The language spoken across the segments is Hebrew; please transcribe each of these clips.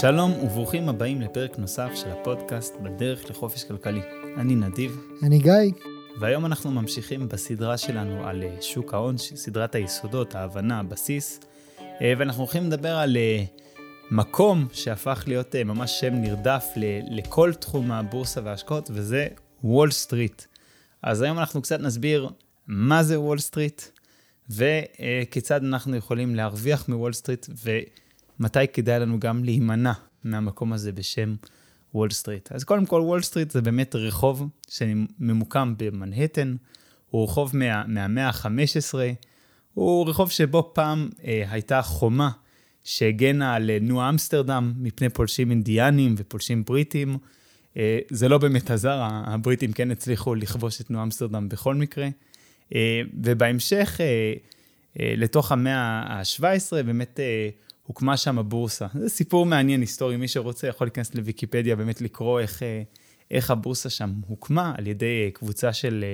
שלום וברוכים הבאים לפרק נוסף של הפודקאסט בדרך לחופש כלכלי. אני נדיב. אני גיא. והיום אנחנו ממשיכים בסדרה שלנו על אה, שוק ההון, סדרת היסודות, ההבנה, הבסיס, אה, ואנחנו הולכים לדבר על אה, מקום שהפך להיות ממש שם נרדף לכל תחום הבורסה וההשקעות, וזה וול סטריט. אז היום אנחנו קצת נסביר מה זה וול סטריט, וכיצד אנחנו יכולים להרוויח מוול סטריט, ומתי כדאי לנו גם להימנע מהמקום הזה בשם וול סטריט. אז קודם כל, וול סטריט זה באמת רחוב שממוקם במנהטן, הוא רחוב מה, מהמאה ה-15, הוא רחוב שבו פעם אה, הייתה חומה שהגנה על אה, ניו אמסטרדם מפני פולשים אינדיאנים ופולשים בריטים. אה, זה לא באמת עזר, הבריטים כן הצליחו לכבוש את ניו אמסטרדם בכל מקרה. אה, ובהמשך, אה, אה, לתוך המאה ה-17, באמת הוקמה שם הבורסה. זה סיפור מעניין, היסטורי, מי שרוצה יכול להיכנס לוויקיפדיה, באמת לקרוא איך, איך הבורסה שם הוקמה על ידי קבוצה של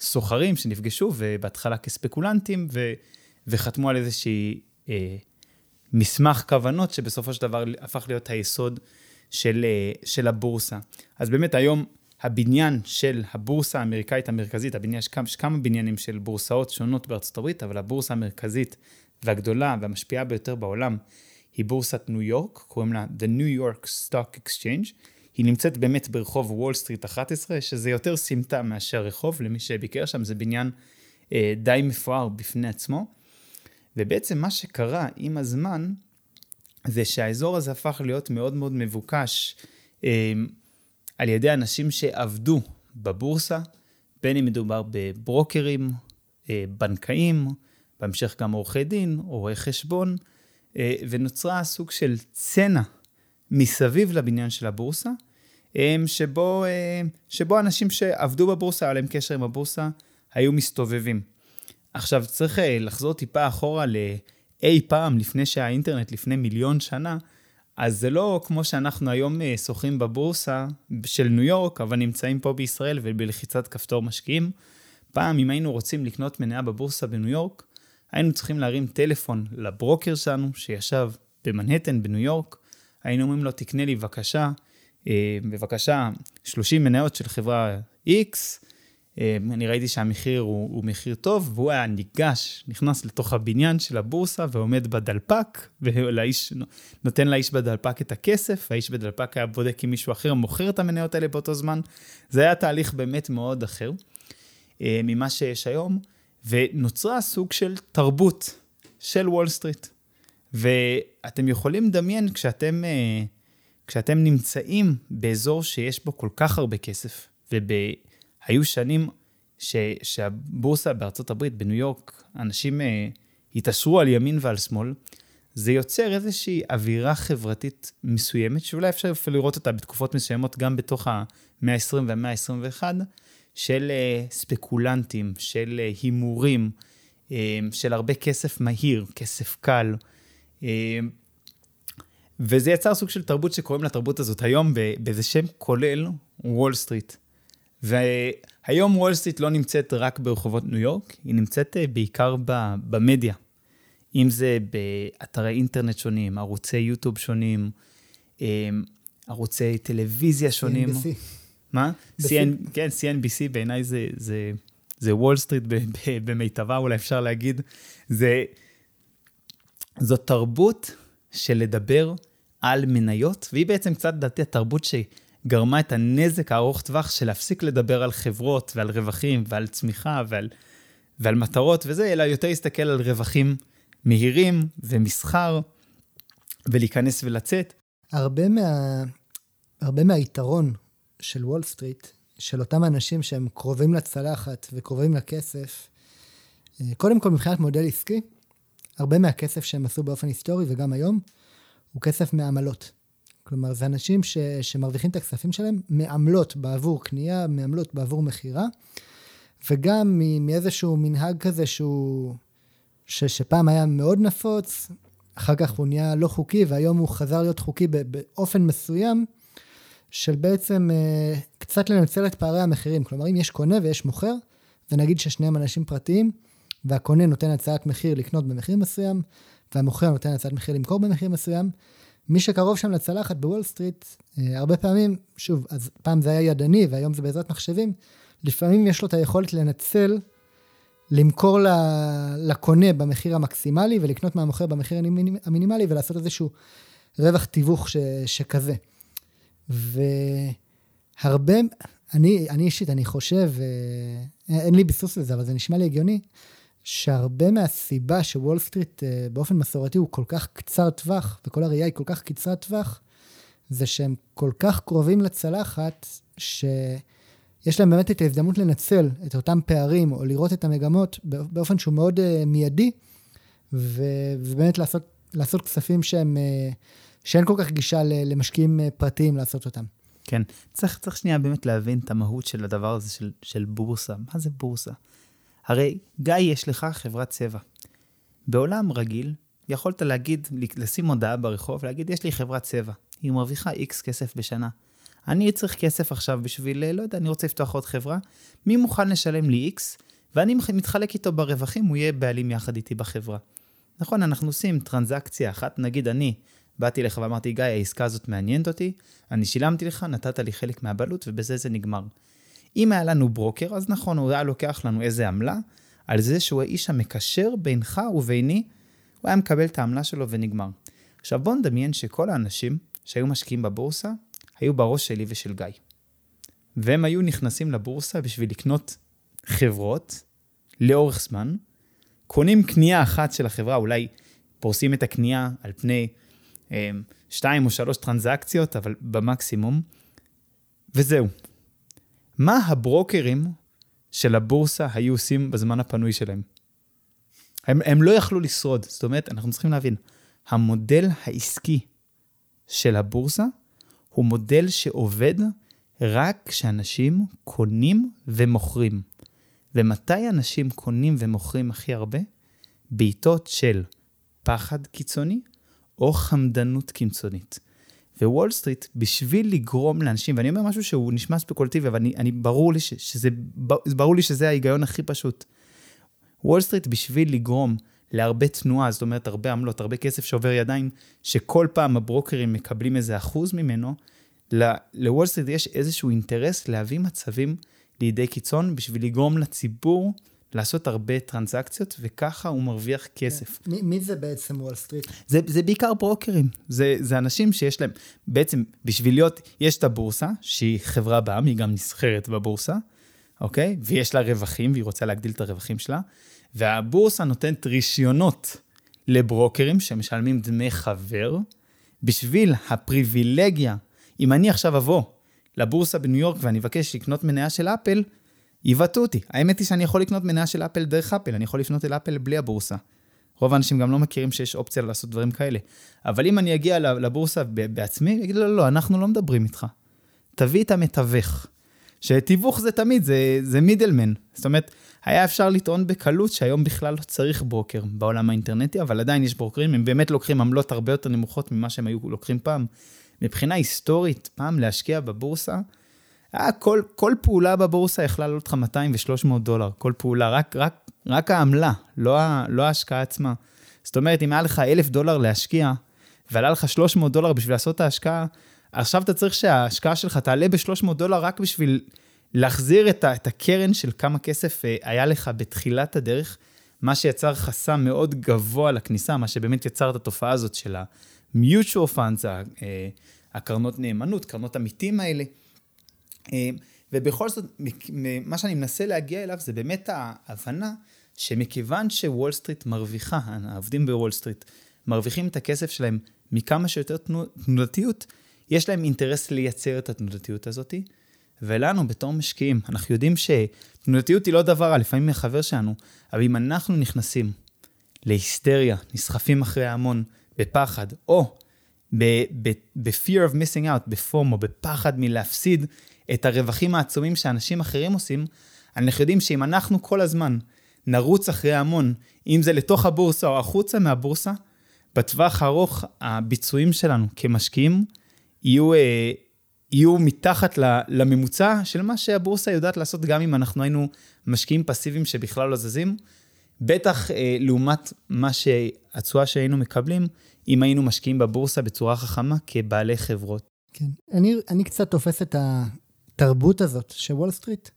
סוחרים שנפגשו, ובהתחלה כספקולנטים, ו, וחתמו על איזושהי אה, מסמך כוונות, שבסופו של דבר הפך להיות היסוד של, של הבורסה. אז באמת היום הבניין של הבורסה האמריקאית המרכזית, הבניין, יש כמה, כמה בניינים של בורסאות שונות בארצות הברית, אבל הבורסה המרכזית והגדולה והמשפיעה ביותר בעולם היא בורסת ניו יורק, קוראים לה The New York Stock Exchange. היא נמצאת באמת ברחוב וול סטריט 11, שזה יותר סמטה מאשר רחוב, למי שביקר שם, זה בניין אה, די מפואר בפני עצמו. ובעצם מה שקרה עם הזמן, זה שהאזור הזה הפך להיות מאוד מאוד מבוקש. אה, על ידי אנשים שעבדו בבורסה, בין אם מדובר בברוקרים, אה, בנקאים, בהמשך גם עורכי דין, רואי חשבון, אה, ונוצרה סוג של צנע מסביב לבניין של הבורסה, אה, שבו, שבו אנשים שעבדו בבורסה, היה להם קשר עם הבורסה, היו מסתובבים. עכשיו, צריך לחזור טיפה אחורה לאי פעם, לפני שהאינטרנט, לפני מיליון שנה, אז זה לא כמו שאנחנו היום אה, שוחים בבורסה של ניו יורק, אבל נמצאים פה בישראל ובלחיצת כפתור משקיעים. פעם, אם היינו רוצים לקנות מניה בבורסה בניו יורק, היינו צריכים להרים טלפון לברוקר שלנו, שישב במנהטן בניו יורק, היינו אומרים לו, תקנה לי בבקשה, אה, בבקשה, 30 מניות של חברה X, אה, אני ראיתי שהמחיר הוא, הוא מחיר טוב, והוא היה ניגש, נכנס לתוך הבניין של הבורסה ועומד בדלפק, ולאיש, נותן לאיש בדלפק את הכסף, האיש בדלפק היה בודק אם מישהו אחר מוכר את המניות האלה באותו זמן. זה היה תהליך באמת מאוד אחר אה, ממה שיש היום, ונוצרה סוג של תרבות של וול סטריט. ואתם יכולים לדמיין כשאתם, אה, כשאתם נמצאים באזור שיש בו כל כך הרבה כסף, וב... היו שנים ש, שהבורסה בארצות הברית, בניו יורק, אנשים אה, התעשרו על ימין ועל שמאל. זה יוצר איזושהי אווירה חברתית מסוימת, שאולי אפשר אפילו לראות אותה בתקופות מסוימות, גם בתוך המאה ה-20 והמאה ה-21, של אה, ספקולנטים, של אה, הימורים, אה, של הרבה כסף מהיר, כסף קל. וזה יצר סוג של תרבות שקוראים לתרבות הזאת היום באיזה שם כולל וול סטריט. והיום וול סטריט לא נמצאת רק ברחובות ניו יורק, היא נמצאת בעיקר במדיה. אם זה באתרי אינטרנט שונים, ערוצי יוטיוב שונים, ערוצי טלוויזיה שונים. CNBC. מה? CN, כן, CNBC בעיניי זה, זה, זה וול סטריט במיטבה, אולי אפשר להגיד. זה, זו תרבות של לדבר על מניות, והיא בעצם קצת, לדעתי, התרבות שהיא... גרמה את הנזק הארוך טווח של להפסיק לדבר על חברות ועל רווחים ועל צמיחה ועל, ועל מטרות וזה, אלא יותר להסתכל על רווחים מהירים ומסחר ולהיכנס ולצאת. הרבה, מה, הרבה מהיתרון של וול סטריט, של אותם אנשים שהם קרובים לצלחת וקרובים לכסף, אה, קודם כל מבחינת מודל עסקי, הרבה מהכסף שהם עשו באופן היסטורי וגם היום, הוא כסף מעמלות. כלומר, זה אנשים ש, שמרוויחים את הכספים שלהם מעמלות בעבור קנייה, מעמלות בעבור מכירה, וגם מאיזשהו מנהג כזה שהוא, ש, שפעם היה מאוד נפוץ, אחר כך הוא נהיה לא חוקי, והיום הוא חזר להיות חוקי באופן מסוים, של בעצם אה, קצת לנצל את פערי המחירים. כלומר, אם יש קונה ויש מוכר, ונגיד ששניהם אנשים פרטיים, והקונה נותן הצעת מחיר לקנות במחיר מסוים, והמוכר נותן הצעת מחיר למכור במחיר מסוים, מי שקרוב שם לצלחת בוול סטריט, אה, הרבה פעמים, שוב, אז פעם זה היה ידני והיום זה בעזרת מחשבים, לפעמים יש לו את היכולת לנצל, למכור לקונה במחיר המקסימלי ולקנות מהמוכר במחיר המינימלי ולעשות איזשהו רווח תיווך ש, שכזה. והרבה, אני, אני אישית, אני חושב, אה, אין לי ביסוס לזה, אבל זה נשמע לי הגיוני, שהרבה מהסיבה שוול סטריט אה, באופן מסורתי הוא כל כך קצר טווח, וכל הראייה היא כל כך קצרת טווח, זה שהם כל כך קרובים לצלחת, שיש להם באמת את ההזדמנות לנצל את אותם פערים, או לראות את המגמות באופן שהוא מאוד uh, מיידי, ובאמת לעשות, לעשות כספים שהם, שאין כל כך גישה למשקיעים uh, פרטיים לעשות אותם. כן, צריך, צריך שנייה באמת להבין את המהות של הדבר הזה של, של בורסה. מה זה בורסה? הרי גיא, יש לך חברת צבע. בעולם רגיל, יכולת להגיד, לשים הודעה ברחוב, ולהגיד, יש לי חברת צבע, היא מרוויחה איקס כסף בשנה. אני צריך כסף עכשיו בשביל, לא יודע, אני רוצה לפתוח עוד חברה, מי מוכן לשלם לי איקס, ואני מתחלק איתו ברווחים, הוא יהיה בעלים יחד איתי בחברה. נכון, אנחנו עושים טרנזקציה אחת, נגיד אני באתי לך ואמרתי, גיא, העסקה הזאת מעניינת אותי, אני שילמתי לך, נתת לי חלק מהבעלות, ובזה זה נגמר. אם היה לנו ברוקר, אז נכון, הוא היה לוקח לנו איזה עמלה, על זה שהוא האיש המקשר בינך וביני, הוא היה מקבל את העמלה שלו ונגמר. עכשיו בואו נדמיין שכל האנשים שהיו משקיעים בבורסה, היו בראש שלי ושל גיא. והם היו נכנסים לבורסה בשביל לקנות חברות לאורך זמן, קונים קנייה אחת של החברה, אולי פורסים את הקנייה על פני שתיים או שלוש טרנזקציות, אבל במקסימום, וזהו. מה הברוקרים של הבורסה היו עושים בזמן הפנוי שלהם? הם, הם לא יכלו לשרוד. זאת אומרת, אנחנו צריכים להבין, המודל העסקי של הבורסה הוא מודל שעובד רק כשאנשים קונים ומוכרים. ומתי אנשים קונים ומוכרים הכי הרבה? בעיתות של פחד קיצוני או חמדנות קיצונית. ווול סטריט, בשביל לגרום לאנשים, ואני אומר משהו שהוא נשמע ספקולטיבי, אבל אני, אני ברור, לי ש, שזה, ברור לי שזה ההיגיון הכי פשוט. וול סטריט, בשביל לגרום להרבה תנועה, זאת אומרת, הרבה עמלות, הרבה כסף שעובר ידיים, שכל פעם הברוקרים מקבלים איזה אחוז ממנו, לוול סטריט יש איזשהו אינטרס להביא מצבים לידי קיצון בשביל לגרום לציבור לעשות הרבה טרנזקציות, וככה הוא מרוויח כסף. מי, מי זה בעצם וול סטריט? זה, זה בעיקר ברוקרים. זה, זה אנשים שיש להם, בעצם בשביל להיות, יש את הבורסה, שהיא חברה בע"מ, היא גם נסחרת בבורסה, אוקיי? ויש לה רווחים, והיא רוצה להגדיל את הרווחים שלה, והבורסה נותנת רישיונות לברוקרים שמשלמים דמי חבר, בשביל הפריבילגיה, אם אני עכשיו אבוא לבורסה בניו יורק ואני אבקש לקנות מניה של אפל, יבעטו אותי. האמת היא שאני יכול לקנות מניה של אפל דרך אפל, אני יכול לפנות אל אפל בלי הבורסה. רוב האנשים גם לא מכירים שיש אופציה לעשות דברים כאלה. אבל אם אני אגיע לבורסה בעצמי, אני אגיד לו, לא, לא, אנחנו לא מדברים איתך. תביא את המתווך. שתיווך זה תמיד, זה, זה מידלמן. זאת אומרת, היה אפשר לטעון בקלות שהיום בכלל לא צריך ברוקר בעולם האינטרנטי, אבל עדיין יש ברוקרים, הם באמת לוקחים עמלות הרבה יותר נמוכות ממה שהם היו לוקחים פעם. מבחינה היסטורית, פעם להשקיע בבורסה, היה כל, כל פעולה בבורסה יכלה לעלות לך 200 ו-300 דולר, כל פעולה, רק, רק, רק העמלה, לא, לא ההשקעה עצמה. זאת אומרת, אם היה לך 1,000 דולר להשקיע, ועלה לך 300 דולר בשביל לעשות את ההשקעה, עכשיו אתה צריך שההשקעה שלך תעלה ב-300 דולר רק בשביל להחזיר את, ה, את הקרן של כמה כסף אה, היה לך בתחילת הדרך, מה שיצר חסם מאוד גבוה לכניסה, מה שבאמת יצר את התופעה הזאת של ה-mutual funds, אה, הקרנות נאמנות, קרנות עמיתים האלה. אה, ובכל זאת, מה שאני מנסה להגיע אליו זה באמת ההבנה שמכיוון שוול סטריט מרוויחה, העובדים בוול סטריט מרוויחים את הכסף שלהם מכמה שיותר תנודתיות, יש להם אינטרס לייצר את התנודתיות הזאת. ולנו, בתור משקיעים, אנחנו יודעים שתנודתיות היא לא דבר רע, לפעמים היא החבר שלנו, אבל אם אנחנו נכנסים להיסטריה, נסחפים אחרי ההמון, בפחד, או ב-fear of missing out, ב-FOMO, בפחד מלהפסיד את הרווחים העצומים שאנשים אחרים עושים, אנחנו יודעים שאם אנחנו כל הזמן נרוץ אחרי ההמון, אם זה לתוך הבורסה או החוצה מהבורסה, בטווח הארוך הביצועים שלנו כמשקיעים יהיו, אה, יהיו מתחת לממוצע של מה שהבורסה יודעת לעשות גם אם אנחנו היינו משקיעים פסיביים שבכלל לא זזים. בטח אה, לעומת מה התשואה שהיינו מקבלים אם היינו משקיעים בבורסה בצורה חכמה כבעלי חברות. כן. אני, אני קצת תופס את התרבות הזאת של וול סטריט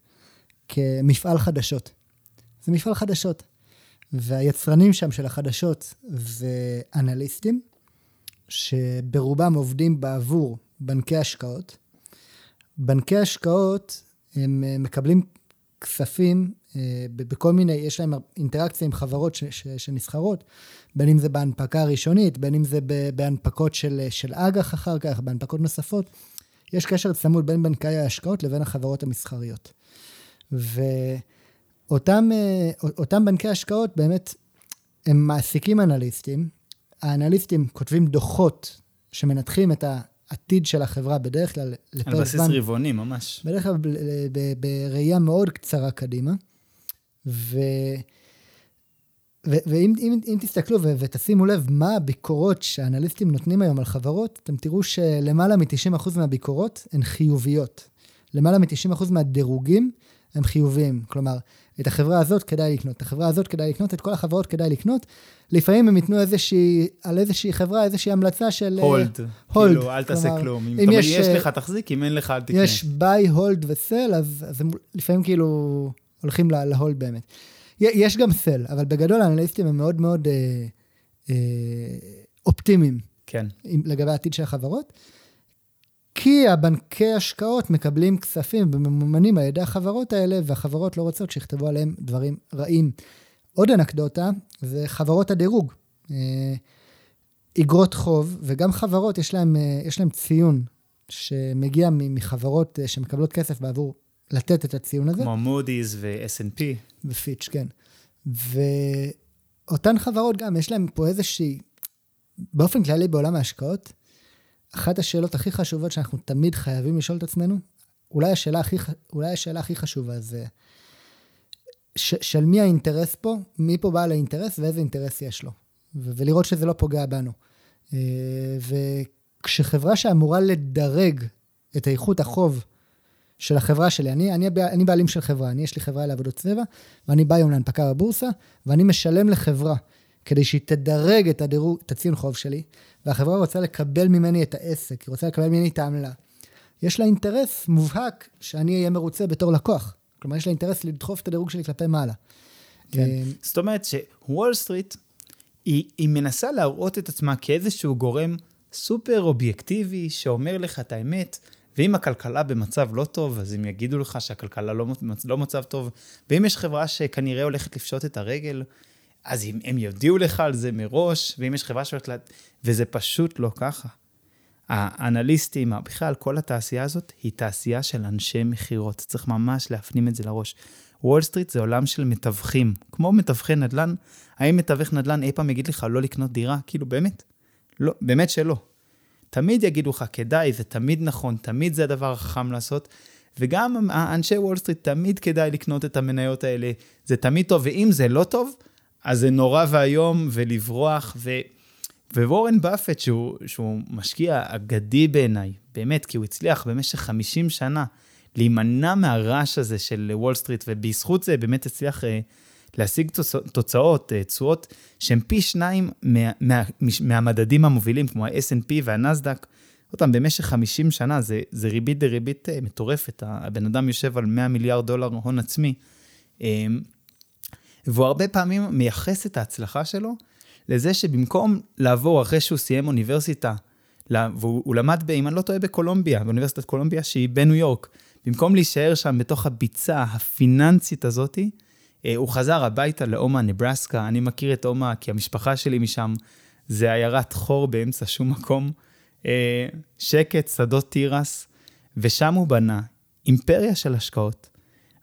כמפעל חדשות. זה מפעל חדשות. והיצרנים שם של החדשות זה אנליסטים, שברובם עובדים בעבור בנקי השקעות. בנקי השקעות, הם אה, מקבלים כספים אה, בכל מיני, יש להם אינטראקציה עם חברות ש, ש, שנסחרות, בין אם זה בהנפקה הראשונית, בין אם זה בהנפקות של, של אג"ח אחר כך, בהנפקות נוספות. יש קשר צמוד בין בנקי ההשקעות לבין החברות המסחריות. ואותם אה, בנקי השקעות באמת, הם מעסיקים אנליסטים. האנליסטים כותבים דוחות שמנתחים את העתיד של החברה בדרך כלל לפרק זמן. על בסיס רבעוני, ממש. בדרך כלל בראייה מאוד קצרה קדימה. ו... ואם אם, אם תסתכלו ו- ותשימו לב מה הביקורות שהאנליסטים נותנים היום על חברות, אתם תראו שלמעלה מ-90% מהביקורות הן חיוביות. למעלה מ-90% מהדירוגים הם חיוביים. כלומר, את החברה הזאת כדאי לקנות, את החברה הזאת כדאי לקנות, את כל החברות כדאי לקנות. לפעמים הם ייתנו איזושהי, על איזושהי חברה, איזושהי המלצה של... הולד. הולד. כאילו, אל תעשה כלום. אם, אם יש, יש לך, תחזיק, אם אין לך, אל תקנה. יש ביי, הולד וסל, אז, אז הם לפעמים כאילו הולכים להולד באמת. יש גם סל, אבל בגדול האנליסטים הם מאוד מאוד אה, אה, אופטימיים. כן. לגבי העתיד של החברות. כי הבנקי השקעות מקבלים כספים וממומנים על ידי החברות האלה, והחברות לא רוצות שיכתבו עליהם דברים רעים. עוד אנקדוטה, זה חברות הדירוג. אה, אגרות חוב, וגם חברות, יש להם, אה, יש להם ציון שמגיע מחברות אה, שמקבלות כסף בעבור לתת את הציון הזה. כמו מודי'ס ו-S&P. ופיץ', כן. ואותן חברות גם, יש להן פה איזושהי, באופן כללי בעולם ההשקעות, אחת השאלות הכי חשובות שאנחנו תמיד חייבים לשאול את עצמנו, אולי השאלה הכי, אולי השאלה הכי חשובה זה, ש, של מי האינטרס פה, מי פה בעל האינטרס ואיזה אינטרס יש לו, ו- ולראות שזה לא פוגע בנו. אה, וכשחברה שאמורה לדרג את איכות החוב של החברה שלי. אני, אני, אני בעלים של חברה, אני, יש לי חברה לעבודות צבע, ואני בא היום להנפקה בבורסה, ואני משלם לחברה כדי שהיא תדרג את, הדירוג, את הציון חוב שלי, והחברה רוצה לקבל ממני את העסק, היא רוצה לקבל ממני את העמלה. יש לה אינטרס מובהק שאני אהיה מרוצה בתור לקוח. כלומר, יש לה אינטרס לדחוף את הדירוג שלי כלפי מעלה. כן. אה, זאת אומרת שוול סטריט, היא, היא מנסה להראות את עצמה כאיזשהו גורם סופר אובייקטיבי, שאומר לך את האמת, ואם הכלכלה במצב לא טוב, אז הם יגידו לך שהכלכלה לא, לא מצב טוב. ואם יש חברה שכנראה הולכת לפשוט את הרגל, אז הם, הם יודיעו לך על זה מראש, ואם יש חברה שהולכת... וזה פשוט לא ככה. האנליסטים, בכלל, כל התעשייה הזאת, היא תעשייה של אנשי מכירות. צריך ממש להפנים את זה לראש. וול סטריט זה עולם של מתווכים. כמו מתווכי נדל"ן, האם מתווך נדל"ן אי פעם יגיד לך לא לקנות דירה? כאילו, באמת? לא, באמת שלא. תמיד יגידו לך, כדאי, זה תמיד נכון, תמיד זה הדבר החכם לעשות. וגם אנשי וול סטריט, תמיד כדאי לקנות את המניות האלה, זה תמיד טוב, ואם זה לא טוב, אז זה נורא ואיום, ולברוח, ו... ווורן באפט, שהוא, שהוא משקיע אגדי בעיניי, באמת, כי הוא הצליח במשך 50 שנה להימנע מהרעש הזה של וול סטריט, ובזכות זה באמת הצליח אה, להשיג תוצאות, אה, תשואות, שהן פי שניים מה, מה, מהמדדים המובילים, כמו ה-S&P והנסדק. אותם במשך 50 שנה, זה, זה ריבית דריבית אה, מטורפת. הבן אדם יושב על 100 מיליארד דולר הון עצמי. אמ, והוא הרבה פעמים מייחס את ההצלחה שלו לזה שבמקום לעבור אחרי שהוא סיים אוניברסיטה, והוא למד, ב, אם אני לא טועה, בקולומביה, באוניברסיטת קולומביה, שהיא בניו יורק, במקום להישאר שם בתוך הביצה הפיננסית הזאתי, הוא חזר הביתה לאומה, נברסקה. אני מכיר את אומה כי המשפחה שלי משם. זה עיירת חור באמצע שום מקום. אה, שקט, שדות תירס, ושם הוא בנה אימפריה של השקעות.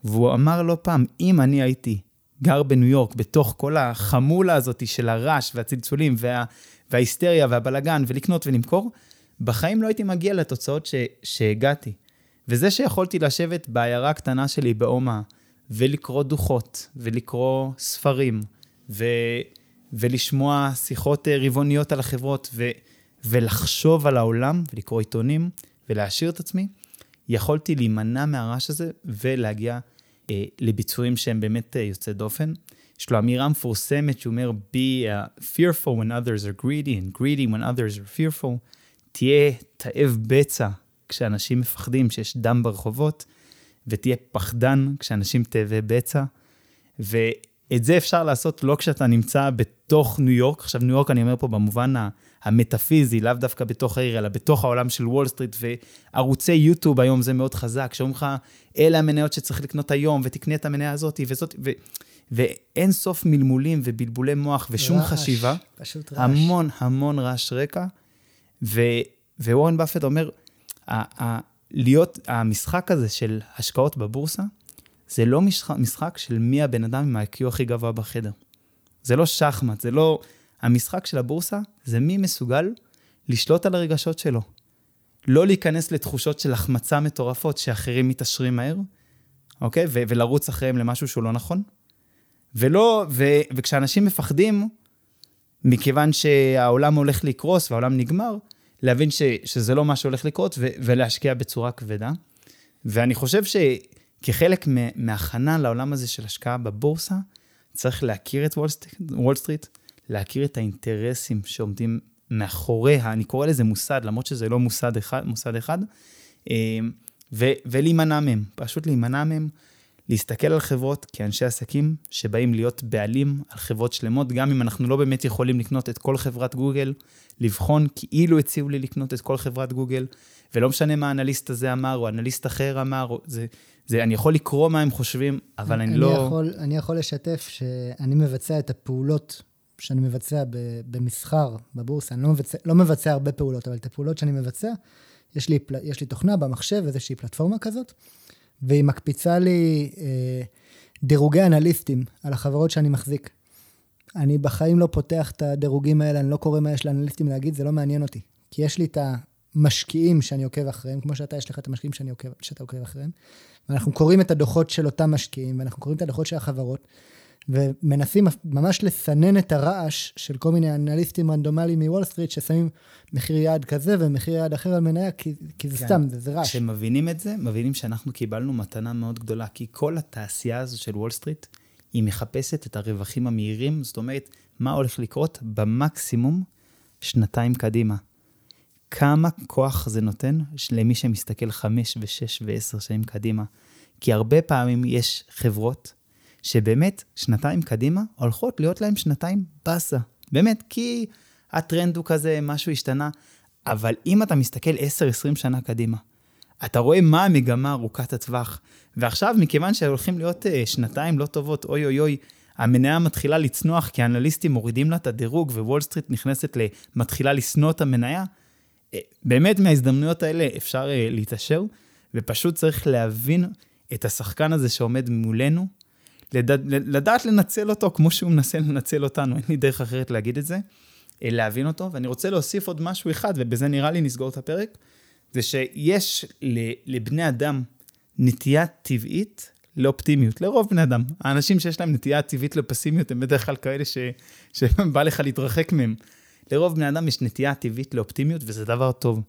והוא אמר לא פעם, אם אני הייתי גר בניו יורק, בתוך כל החמולה הזאת של הרעש והצלצולים וה, וההיסטריה והבלגן, ולקנות ולמכור, בחיים לא הייתי מגיע לתוצאות ש, שהגעתי. וזה שיכולתי לשבת בעיירה הקטנה שלי באומה, ולקרוא דוחות, ולקרוא ספרים, ו, ולשמוע שיחות אה, רבעוניות על החברות, ו, ולחשוב על העולם, ולקרוא עיתונים, ולהעשיר את עצמי, יכולתי להימנע מהרעש הזה ולהגיע אה, לביצועים שהם באמת אה, יוצאי דופן. יש לו אמירה מפורסמת שהוא אומר, be uh, fearful when others are greedy and greedy when others are fearful. תהיה תאב בצע כשאנשים מפחדים, שיש דם ברחובות, ותהיה פחדן כשאנשים תאבי בצע. ואת זה אפשר לעשות לא כשאתה נמצא בתוך ניו יורק, עכשיו ניו יורק אני אומר פה במובן המטאפיזי, לאו דווקא בתוך העיר, אלא בתוך העולם של וול סטריט, וערוצי יוטיוב היום זה מאוד חזק, שאומרים לך, אלה המניות שצריך לקנות היום, ותקנה את המניה הזאת וזאת, ו... ואין סוף מלמולים ובלבולי מוח ושום רעש, חשיבה. פשוט רעש. המון המון רעש רקע. ו... ווורן באפט אומר. להיות, המשחק הזה של השקעות בבורסה, זה לא משחק, משחק של מי הבן אדם עם ה-IQ הכי גבוה בחדר. זה לא שחמט, זה לא... המשחק של הבורסה זה מי מסוגל לשלוט על הרגשות שלו. לא להיכנס לתחושות של החמצה מטורפות שאחרים מתעשרים מהר, אוקיי? ו- ולרוץ אחריהם למשהו שהוא לא נכון. ולא, ו- וכשאנשים מפחדים, מכיוון שהעולם הולך לקרוס והעולם נגמר, להבין ש- שזה לא מה שהולך לקרות ו- ולהשקיע בצורה כבדה. ואני חושב שכחלק מהכנה לעולם הזה של השקעה בבורסה, צריך להכיר את וול סטריט, להכיר את האינטרסים שעומדים מאחוריה, אני קורא לזה מוסד, למרות שזה לא מוסד אחד, מוסד אחד אה, ו- ולהימנע מהם, פשוט להימנע מהם, להסתכל על חברות כאנשי עסקים שבאים להיות בעלים על חברות שלמות, גם אם אנחנו לא באמת יכולים לקנות את כל חברת גוגל, לבחון כאילו הציעו לי לקנות את כל חברת גוגל, ולא משנה מה האנליסט הזה אמר, או אנליסט אחר אמר, או זה, זה, אני יכול לקרוא מה הם חושבים, אבל אני, אני לא... יכול, אני יכול לשתף שאני מבצע את הפעולות שאני מבצע במסחר, בבורסה, אני לא מבצע, לא מבצע הרבה פעולות, אבל את הפעולות שאני מבצע, יש לי, יש לי תוכנה במחשב, איזושהי פלטפורמה כזאת, והיא מקפיצה לי אה, דירוגי אנליסטים על החברות שאני מחזיק. אני בחיים לא פותח את הדירוגים האלה, אני לא קורא מה יש לאנליסטים להגיד, זה לא מעניין אותי. כי יש לי את המשקיעים שאני עוקב אחריהם, כמו שאתה, יש לך את המשקיעים שאני עוקב, שאתה עוקב אחריהם, ואנחנו קוראים את הדוחות של אותם משקיעים, ואנחנו קוראים את הדוחות של החברות, ומנסים ממש לסנן את הרעש של כל מיני אנליסטים רנדומליים מוול סטריט, ששמים מחיר יעד כזה ומחיר יעד אחר על מניה, כי, כי זה כן. סתם, זה, זה רעש. כשמבינים את זה, מבינים שאנחנו קיבלנו מתנה מאוד גדולה, כי כל התעשייה הזו של וול סטריט, היא מחפשת את הרווחים המהירים, זאת אומרת, מה הולך לקרות במקסימום שנתיים קדימה. כמה כוח זה נותן למי שמסתכל חמש ושש ועשר שנים קדימה. כי הרבה פעמים יש חברות שבאמת, שנתיים קדימה, הולכות להיות להם שנתיים באסה. באמת, כי הטרנד הוא כזה, משהו השתנה. אבל אם אתה מסתכל 10-20 שנה קדימה, אתה רואה מה המגמה ארוכת הטווח. ועכשיו, מכיוון שהולכים להיות אה, שנתיים לא טובות, אוי אוי אוי, המניה מתחילה לצנוח כי האנליסטים מורידים לה את הדירוג ווול סטריט נכנסת ל... מתחילה לשנוא את המניה, אה, באמת מההזדמנויות האלה אפשר uh, להתעשר, ופשוט צריך להבין את השחקן הזה שעומד מולנו, לדעת, לדעת לנצל אותו כמו שהוא מנסה לנצל אותנו, אין לי דרך אחרת להגיד את זה, אה, להבין אותו. ואני רוצה להוסיף עוד משהו אחד, ובזה נראה לי נסגור את הפרק, זה שיש לבני אדם נטייה טבעית לאופטימיות, לרוב בני אדם. האנשים שיש להם נטייה טבעית לפסימיות הם בדרך כלל כאלה ש... שבא לך להתרחק מהם. לרוב בני אדם יש נטייה טבעית לאופטימיות, וזה דבר טוב.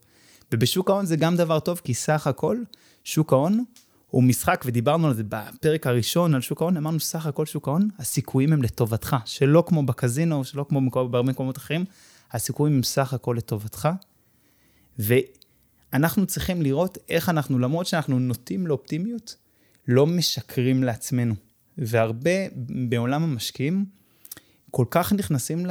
ובשוק ההון זה גם דבר טוב, כי סך הכל, שוק ההון הוא משחק, ודיברנו על זה בפרק הראשון על שוק ההון, אמרנו סך הכל שוק ההון, הסיכויים הם לטובתך, שלא כמו בקזינו, שלא כמו בהרבה מקומות אחרים, הסיכויים הם סך הכל לטובתך. ואנחנו צריכים לראות איך אנחנו, למרות שאנחנו נוטים לאופטימיות, לא משקרים לעצמנו. והרבה בעולם המשקיעים כל כך נכנסים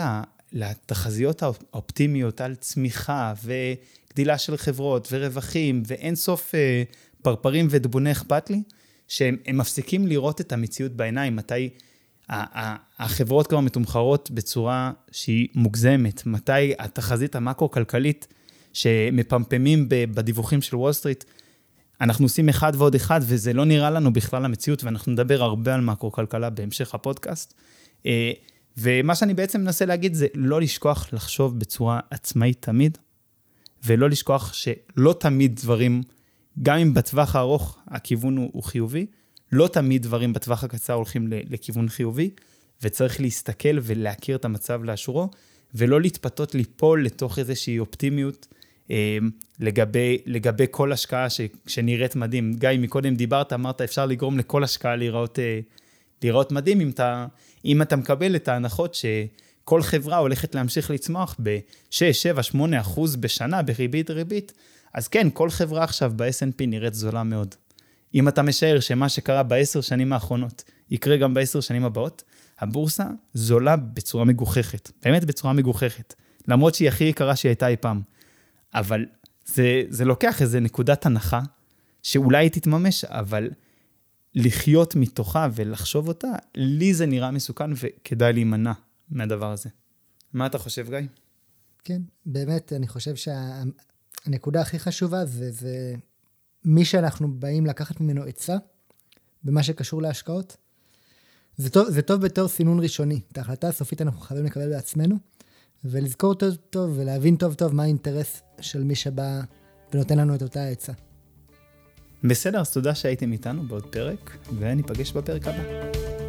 לתחזיות האופטימיות על צמיחה וגדילה של חברות ורווחים ואין סוף אה, פרפרים ודבוני אכפת לי, שהם מפסיקים לראות את המציאות בעיניים, מתי החברות כבר מתומחרות בצורה שהיא מוגזמת, מתי התחזית המקרו-כלכלית שמפמפמים בדיווחים של וול סטריט, אנחנו עושים אחד ועוד אחד, וזה לא נראה לנו בכלל המציאות, ואנחנו נדבר הרבה על מקרו-כלכלה בהמשך הפודקאסט. אה, ומה שאני בעצם מנסה להגיד זה לא לשכוח לחשוב בצורה עצמאית תמיד, ולא לשכוח שלא תמיד דברים גם אם בטווח הארוך הכיוון הוא, הוא חיובי, לא תמיד דברים בטווח הקצר הולכים לכיוון חיובי, וצריך להסתכל ולהכיר את המצב לאשורו, ולא להתפתות ליפול לתוך איזושהי אופטימיות אה, לגבי, לגבי כל השקעה ש, שנראית מדהים. גיא, מקודם דיברת, אמרת, אפשר לגרום לכל השקעה להיראות, אה, להיראות מדהים אם אתה, אם אתה מקבל את ההנחות שכל חברה הולכת להמשיך לצמוח ב-6, 7, 8 אחוז בשנה בריבית ריבית, אז כן, כל חברה עכשיו ב-S&P נראית זולה מאוד. אם אתה משער שמה שקרה בעשר שנים האחרונות יקרה גם בעשר שנים הבאות, הבורסה זולה בצורה מגוחכת, באמת בצורה מגוחכת. למרות שהיא הכי יקרה שהיא הייתה אי פעם. אבל זה, זה לוקח איזה נקודת הנחה, שאולי היא תתממש, אבל לחיות מתוכה ולחשוב אותה, לי זה נראה מסוכן וכדאי להימנע מהדבר הזה. מה אתה חושב, גיא? כן, באמת, אני חושב שהנקודה הכי חשובה זה, זה מי שאנחנו באים לקחת ממנו עצה במה שקשור להשקעות. זה טוב, זה טוב בתור סינון ראשוני. את ההחלטה הסופית אנחנו חייבים לקבל בעצמנו, ולזכור טוב טוב ולהבין טוב טוב מה האינטרס של מי שבא ונותן לנו את אותה עצה. בסדר, אז תודה שהייתם איתנו בעוד פרק, וניפגש בפרק הבא.